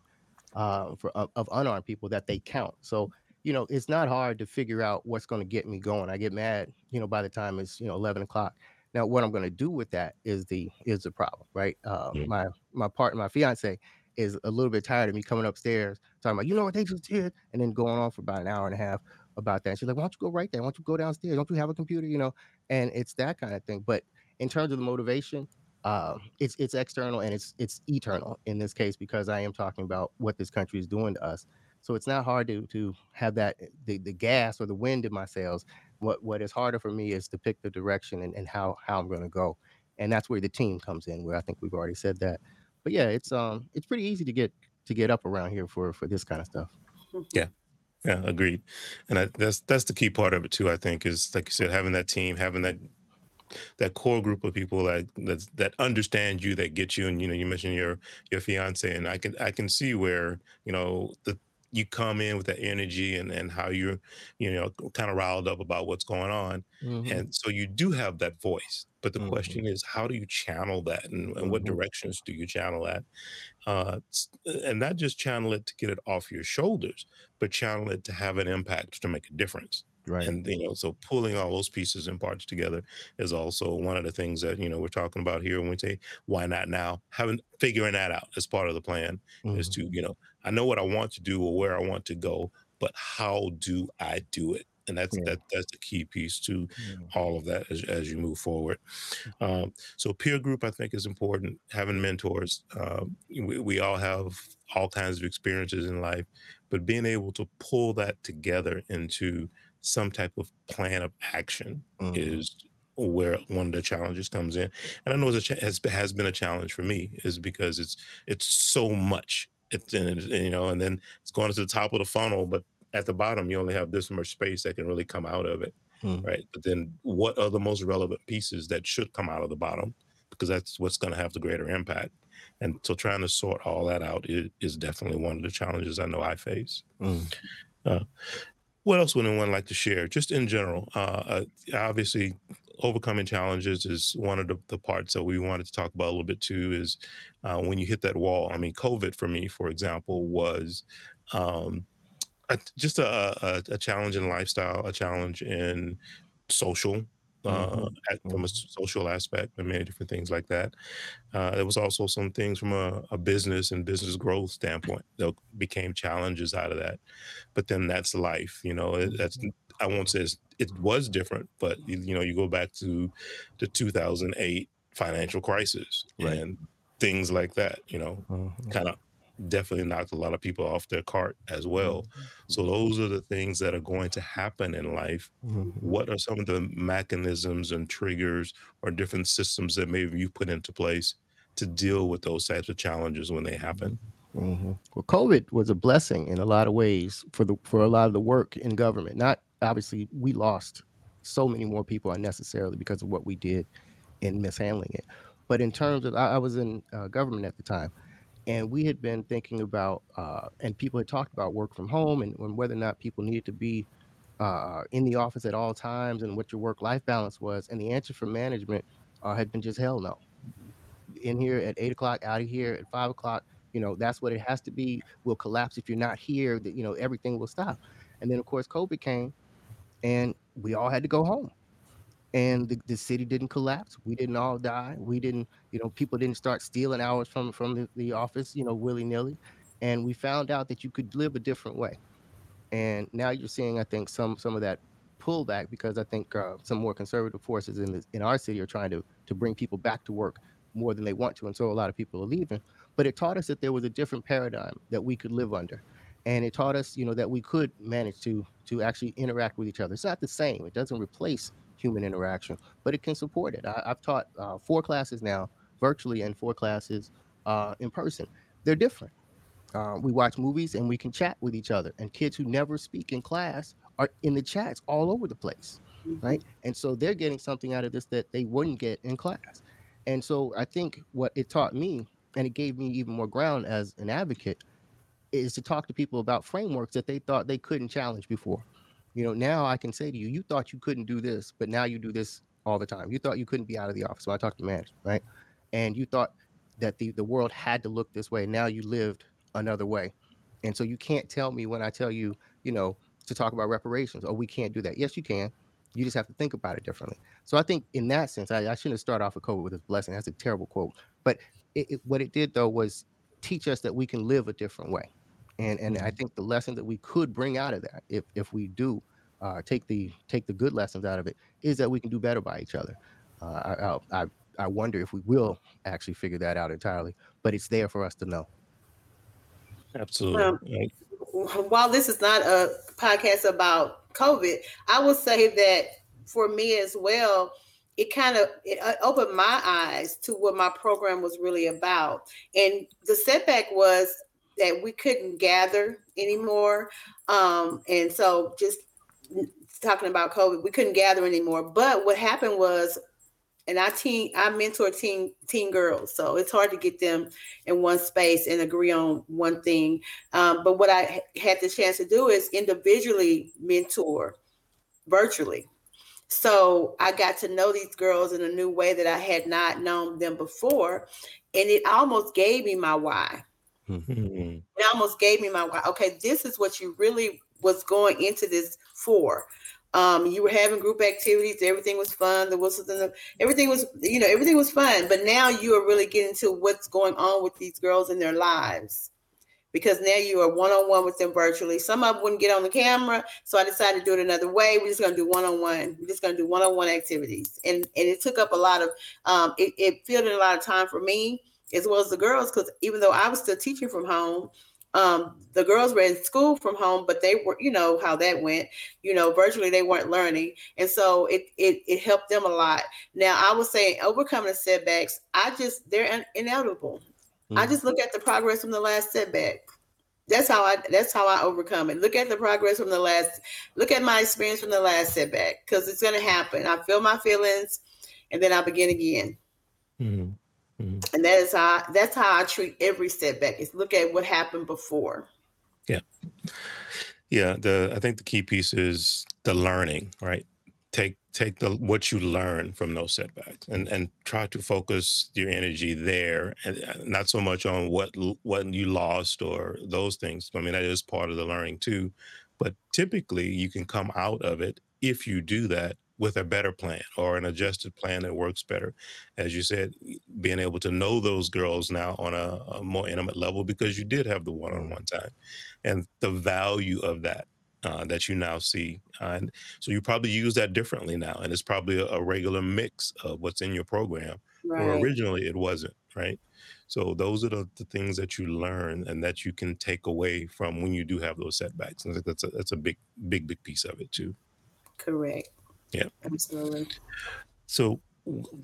uh, for of, of unarmed people that they count. So, you know, it's not hard to figure out what's going to get me going. I get mad, you know, by the time it's you know 11 o'clock. Now, what I'm going to do with that is the is the problem, right? Uh, mm-hmm. My my partner, my fiance, is a little bit tired of me coming upstairs talking about, you know what they just did, and then going on for about an hour and a half about that. And she's like, why don't you go right there? Why don't you go downstairs? Don't you have a computer? You know, and it's that kind of thing. But in terms of the motivation, uh, it's it's external and it's it's eternal in this case because I am talking about what this country is doing to us. So it's not hard to to have that the, the gas or the wind in my sails what what is harder for me is to pick the direction and, and how how I'm going to go, and that's where the team comes in. Where I think we've already said that. But yeah, it's um it's pretty easy to get to get up around here for for this kind of stuff. Yeah. Yeah, agreed. And I, that's that's the key part of it too. I think is like you said, having that team, having that that core group of people that that that understand you, that get you. And you know, you mentioned your your fiance, and I can I can see where you know the you come in with that energy and and how you're you know kind of riled up about what's going on mm-hmm. and so you do have that voice but the mm-hmm. question is how do you channel that and, and what mm-hmm. directions do you channel that uh, and not just channel it to get it off your shoulders but channel it to have an impact to make a difference Right. And you know, so pulling all those pieces and parts together is also one of the things that you know we're talking about here when we say why not now. Having figuring that out as part of the plan mm-hmm. is to you know I know what I want to do or where I want to go, but how do I do it? And that's yeah. that that's the key piece to yeah. all of that as, as you move forward. Um, so peer group, I think, is important. Having mentors, um, we, we all have all kinds of experiences in life, but being able to pull that together into some type of plan of action mm-hmm. is where one of the challenges comes in and i know it has, has been a challenge for me is because it's it's so much It's and, you know, and then it's going to the top of the funnel, but at the bottom you only have this much space that can really come out of it, hmm. right? But then what are the most relevant pieces that should come out of the bottom? Because that's what's going to have the greater impact. And so trying to sort all that out is, is definitely one of the challenges I know I face. Mm. Uh, what else would anyone like to share? Just in general, uh, uh, obviously, overcoming challenges is one of the, the, parts that we wanted to talk about a little bit too. Is uh, when you hit that wall. I mean, COVID for me, for example, was um, a, just a, a, a challenge in lifestyle, a challenge in social uh, mm-hmm. from a mm-hmm. social aspect and many different things like that. Uh, there was also some things from a, a, business and business growth standpoint that became challenges out of that. But then that's life, you know. It, that's mm-hmm. I won't say it was different, but you, you, know, you go back to the 2008 financial crisis right. and things like that. You know, mm-hmm. kind of definitely knocked a lot of people off their cart as well. Mm-hmm. So those are the things that are going to happen in life. Mm-hmm. What are some of the mechanisms and triggers or different systems that maybe you put into place to deal with those types of challenges when they happen? Mm-hmm. Well, COVID was a blessing in a lot of ways for the for a lot of the work in government. Not obviously we lost so many more people unnecessarily because of what we did in mishandling it. But in terms of, I, I was in uh, government at the time, and we had been thinking about uh, and people had talked about work from home and, and whether or not people needed to be uh, in the office at all times and what your work life balance was and the answer from management uh, had been just hell no. In here at eight o'clock out of here at five o'clock you know that's what it has to be will collapse if you're not here that you know everything will stop. And then of course covid came and we all had to go home and the, the city didn't collapse we didn't all die we didn't you know people didn't start stealing hours from from the, the office you know willy-nilly and we found out that you could live a different way. And now you're seeing i think some some of that pullback because i think uh, some more conservative forces in the, in our city are trying to to bring people back to work more than they want to and so a lot of people are leaving. But it taught us that there was a different paradigm that we could live under and it taught us you know that we could manage to to actually interact with each other. It's not the same. It doesn't replace human interaction, but it can support it. I, have taught uh, four classes now, virtually, and four classes uh, in person. They're different. Uh, we watch movies and we can chat with each other. And kids who never speak in class are in the chats all over the place, right? And so they're getting something out of this that they wouldn't get in class. And so I think what it taught me, and it gave me even more ground as an advocate, is to talk to people about frameworks that they thought they couldn't challenge before. You know, now I can say to you, you thought you couldn't do this, but now you do this all the time. You thought you couldn't be out of the office. I talked to management, right? And you thought that the, the world had to look this way. Now you lived another way. And so you can't tell me when I tell you, you know, to talk about reparations, oh, we can't do that. Yes, you can. You just have to think about it differently. So I think in that sense, I, I shouldn't start off with COVID with this blessing. That's a terrible quote. But it, it, what it did though was teach us that we can live a different way and and I mm-hmm. think the lesson that we could bring out of that, if if we do uh, take the take the good lessons out of it, is that we can do better by each other. Uh, I, I I wonder if we will actually figure that out entirely, but it's there for us to know. Absolutely. Um, while this is not a podcast about COVID, I will say that for me as well, it kind of it uh, opened my eyes to what my program was really about. And the setback was that we couldn't gather anymore. Um, and so just talking about COVID, we couldn't gather anymore. But what happened was, and I team, I mentor teen teen girls, so it's hard to get them in one space and agree on one thing. Um, but what I had the chance to do is individually mentor virtually. So I got to know these girls in a new way that I had not known them before, and it almost gave me my why. Mm-hmm. It almost gave me my okay. This is what you really was going into this for. Um, you were having group activities. Everything was fun. The whistles and the, everything was, you know, everything was fun. But now you are really getting to what's going on with these girls in their lives because now you are one on one with them virtually. Some of them wouldn't get on the camera, so I decided to do it another way. We're just going to do one on one. We're just going to do one on one activities, and and it took up a lot of, um, it, it filled in a lot of time for me as well as the girls, because even though I was still teaching from home, um, the girls were in school from home, but they were, you know, how that went, you know, virtually they weren't learning. And so it it, it helped them a lot. Now I was saying overcoming the setbacks, I just they're in- inevitable. Mm-hmm. I just look at the progress from the last setback. That's how I that's how I overcome it. Look at the progress from the last look at my experience from the last setback because it's gonna happen. I feel my feelings and then I begin again. Mm-hmm. And that is how that's how I treat every setback is look at what happened before. Yeah. Yeah. The I think the key piece is the learning, right? Take take the what you learn from those setbacks and and try to focus your energy there and not so much on what what you lost or those things i mean that is part of the learning too but typically you can come out of it if you do that with a better plan or an adjusted plan that works better as you said being able to know those girls now on a, a more intimate level because you did have the one-on-one time and the value of that uh, that you now see. Uh, and so you probably use that differently now. And it's probably a, a regular mix of what's in your program. Right. Or originally it wasn't, right? So those are the, the, things that you learn and that you can take away from when you do have those setbacks. And that's a, that's a big, big, big piece of it too. Correct. Yeah. Absolutely. So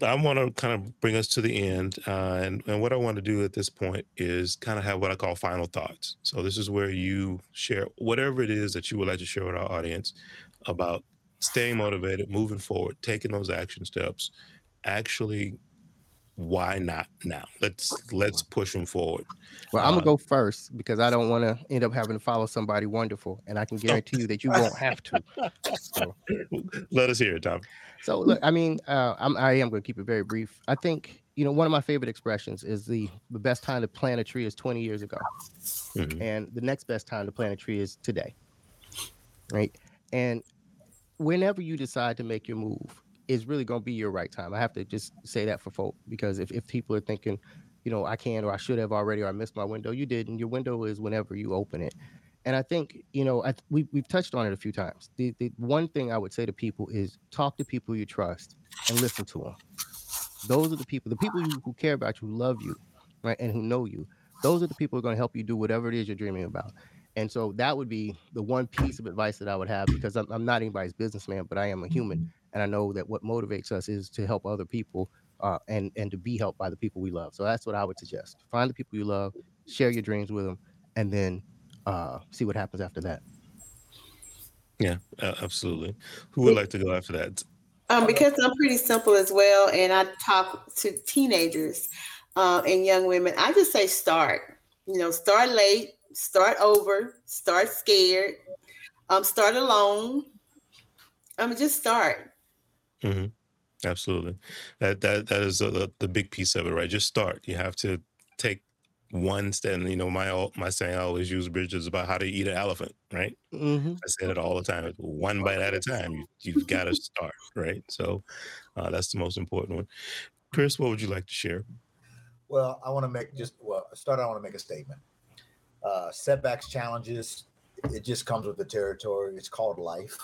I want to kind of bring us to the end. Uh, and, and what I want to do at this point is kind of have what I call final thoughts. So this is where you share whatever it is that you would like to share with our audience about staying motivated, moving forward, taking those action steps, actually why not now? Let's let's push them forward. Well, I'm gonna uh, go first because I don't want to end up having to follow somebody wonderful, and I can guarantee you that you won't have to. So. Let us hear it, Tom. So look, I mean, uh, I'm I am to keep it very brief. I think you know one of my favorite expressions is the the best time to plant a tree is 20 years ago, mm-hmm. and the next best time to plant a tree is today, right? And whenever you decide to make your move, is really going to be your right time. I have to just say that for folk because if if people are thinking, you know, I can or I should have already or I missed my window, you did, and your window is whenever you open it. And I think, you know, I, we, we've touched on it a few times. The, the one thing I would say to people is talk to people you trust and listen to them. Those are the people, the people who, care about you, love you, right, and who know you. Those are the people who are going to help you do whatever it is you're dreaming about. And so that would be the one piece of advice that I would have because I'm, I'm not anybody's businessman, but I am a human. And I know that what motivates us is to help other people uh, and, and to be helped by the people we love. So that's what I would suggest. Find the people you love, share your dreams with them, and then uh, see what happens after that. Yeah, uh, absolutely. Who would like to go after that? Um, because I'm pretty simple as well, and I talk to teenagers uh, and young women. I just say start. You know, start late, start over, start scared, um, start alone. Um, just start. Mm-hmm. Absolutely, that that that is a, the big piece of it, right? Just start. You have to take one step. You know, my my saying I always use Bridges about how to eat an elephant, right? Mm-hmm. I say it all the time. One bite at a time. You you've got to start, right? So uh, that's the most important one. Chris, what would you like to share? Well, I want to make just well start. I want to make a statement. Uh, setbacks, challenges, it just comes with the territory. It's called life.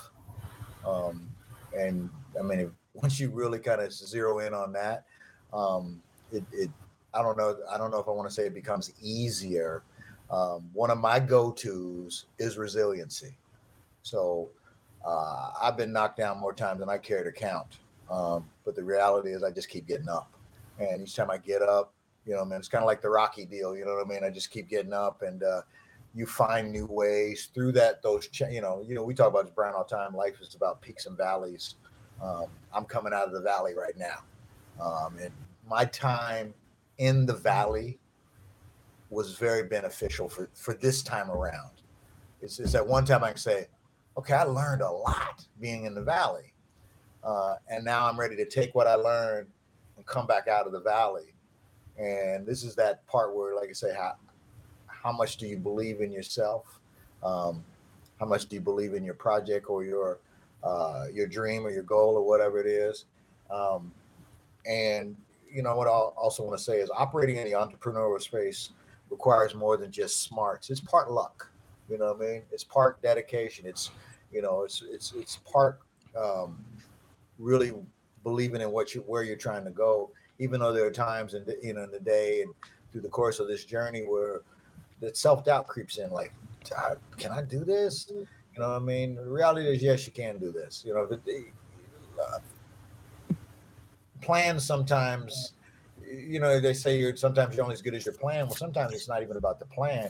Um, and I mean, if, once you really kind of zero in on that, um, it, it I don't know. I don't know if I want to say it becomes easier. Um, one of my go-tos is resiliency. So uh, I've been knocked down more times than I care to count. Um, but the reality is, I just keep getting up, and each time I get up, you know, man, it's kind of like the Rocky deal. You know what I mean? I just keep getting up, and uh, you find new ways through that. Those, you know, you know, we talk about this Brian all the time. Life is about peaks and valleys. Um, I'm coming out of the valley right now, um, and my time in the valley was very beneficial for, for this time around. It's, it's at one time I can say, okay, I learned a lot being in the valley. Uh, and now I'm ready to take what I learned and come back out of the valley. And this is that part where, like I say, how, how much do you believe in yourself? Um, how much do you believe in your project or your uh, your dream or your goal or whatever it is? Um, and you know what I also want to say is operating in the entrepreneurial space requires more than just smarts. It's part luck. You know what I mean? It's part dedication. It's you know it's it's it's part um, really believing in what you where you're trying to go. Even though there are times in the, you know in the day and through the course of this journey where that self doubt creeps in, like, can I do this? You know what I mean? The reality is, yes, you can do this. You know, the, uh, plans sometimes you know, they say you're sometimes you're only as good as your plan. Well, sometimes it's not even about the plan.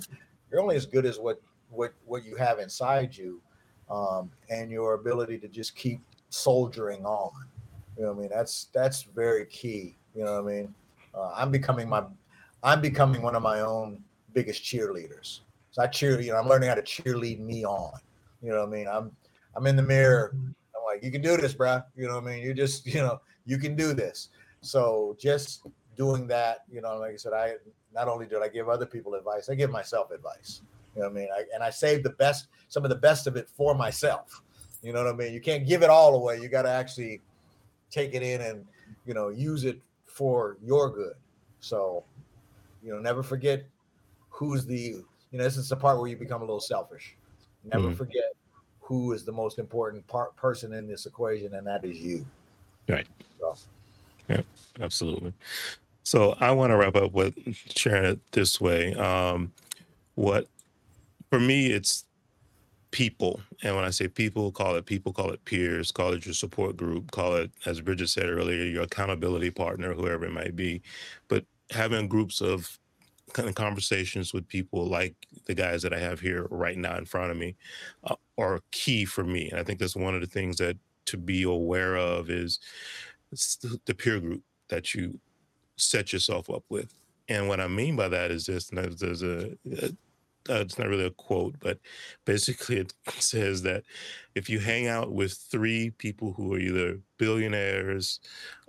You're only as good as what what what you have inside you, um, and your ability to just keep soldiering on. You know what I mean? That's that's very key. You know what I mean? Uh, I'm becoming my, I'm becoming one of my own biggest cheerleaders. So I cheer, you know, I'm learning how to cheerlead me on. You know what I mean? I'm I'm in the mirror. Mm-hmm. I'm like, you can do this, bro. You know what I mean? You just, you know, you can do this. So just doing that, you know, like I said, I not only did I give other people advice, I give myself advice. You know what I mean? I, and I save the best, some of the best of it for myself. You know what I mean? You can't give it all away. You got to actually take it in and, you know, use it for your good. So, you know, never forget who's the, you know, this is the part where you become a little selfish. Never mm-hmm. forget who is the most important part person in this equation, and that is you. Right. So. Yeah, absolutely. So I want to wrap up with sharing it this way. Um, what for me, it's people. And when I say people, call it people, call it peers, call it your support group, call it, as Bridget said earlier, your accountability partner, whoever it might be. But having groups of kind of conversations with people like the guys that I have here right now in front of me uh, are key for me. And I think that's one of the things that to be aware of is the peer group that you set yourself up with. And what I mean by that is this: there's a, a uh, it's not really a quote, but basically it says that if you hang out with three people who are either billionaires,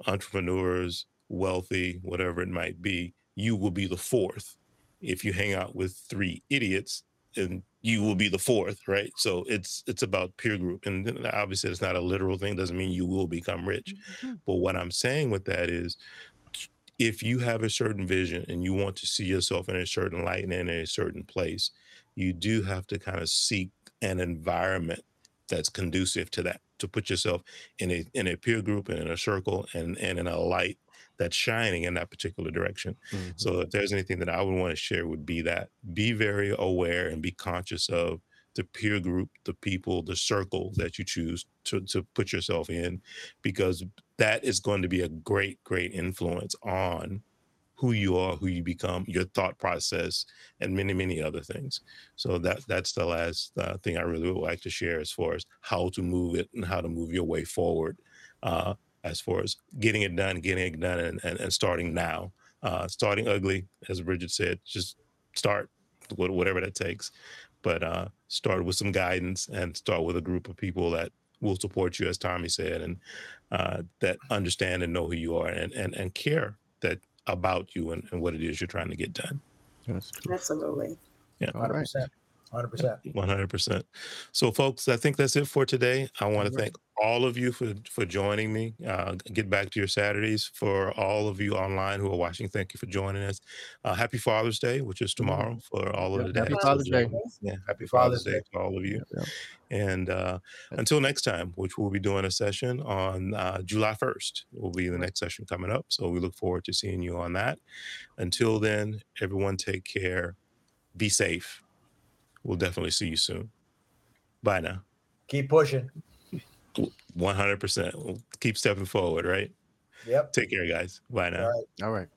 entrepreneurs, wealthy, whatever it might be, you will be the fourth. If you hang out with three idiots, and you will be the fourth, right? So it's it's about peer group, and obviously it's not a literal thing. Doesn't mean you will become rich, mm-hmm. but what I'm saying with that is, if you have a certain vision and you want to see yourself in a certain light and in a certain place, you do have to kind of seek an environment that's conducive to that. To put yourself in a in a peer group and in a circle and and in a light that's shining in that particular direction. Mm-hmm. So if there's anything that I would want to share would be that be very aware and be conscious of the peer group, the people, the circle that you choose to, to put yourself in, because that is going to be a great, great influence on who you are, who you become, your thought process, and many, many other things. So that that's the last uh, thing I really would like to share as far as how to move it and how to move your way forward. Uh, as far as getting it done, getting it done, and, and, and starting now. Uh, starting ugly, as Bridget said, just start whatever that takes. But uh, start with some guidance and start with a group of people that will support you, as Tommy said, and uh, that understand and know who you are and, and, and care that about you and, and what it is you're trying to get done. Absolutely. Yeah. 100%. 100%. 100%. So, folks, I think that's it for today. I want to thank all of you for for joining me. Uh, get back to your Saturdays. For all of you online who are watching, thank you for joining us. Uh, happy Father's Day, which is tomorrow for all of the days. Happy Father's Day. Yeah, happy Father's, Father's Day to all of you. Yeah. And uh, until next time, which we'll be doing a session on uh, July 1st, will be the next session coming up. So we look forward to seeing you on that. Until then, everyone take care. Be safe. We'll definitely see you soon. Bye now. Keep pushing. 100%. Keep stepping forward, right? Yep. Take care, guys. Bye now. All right. All right.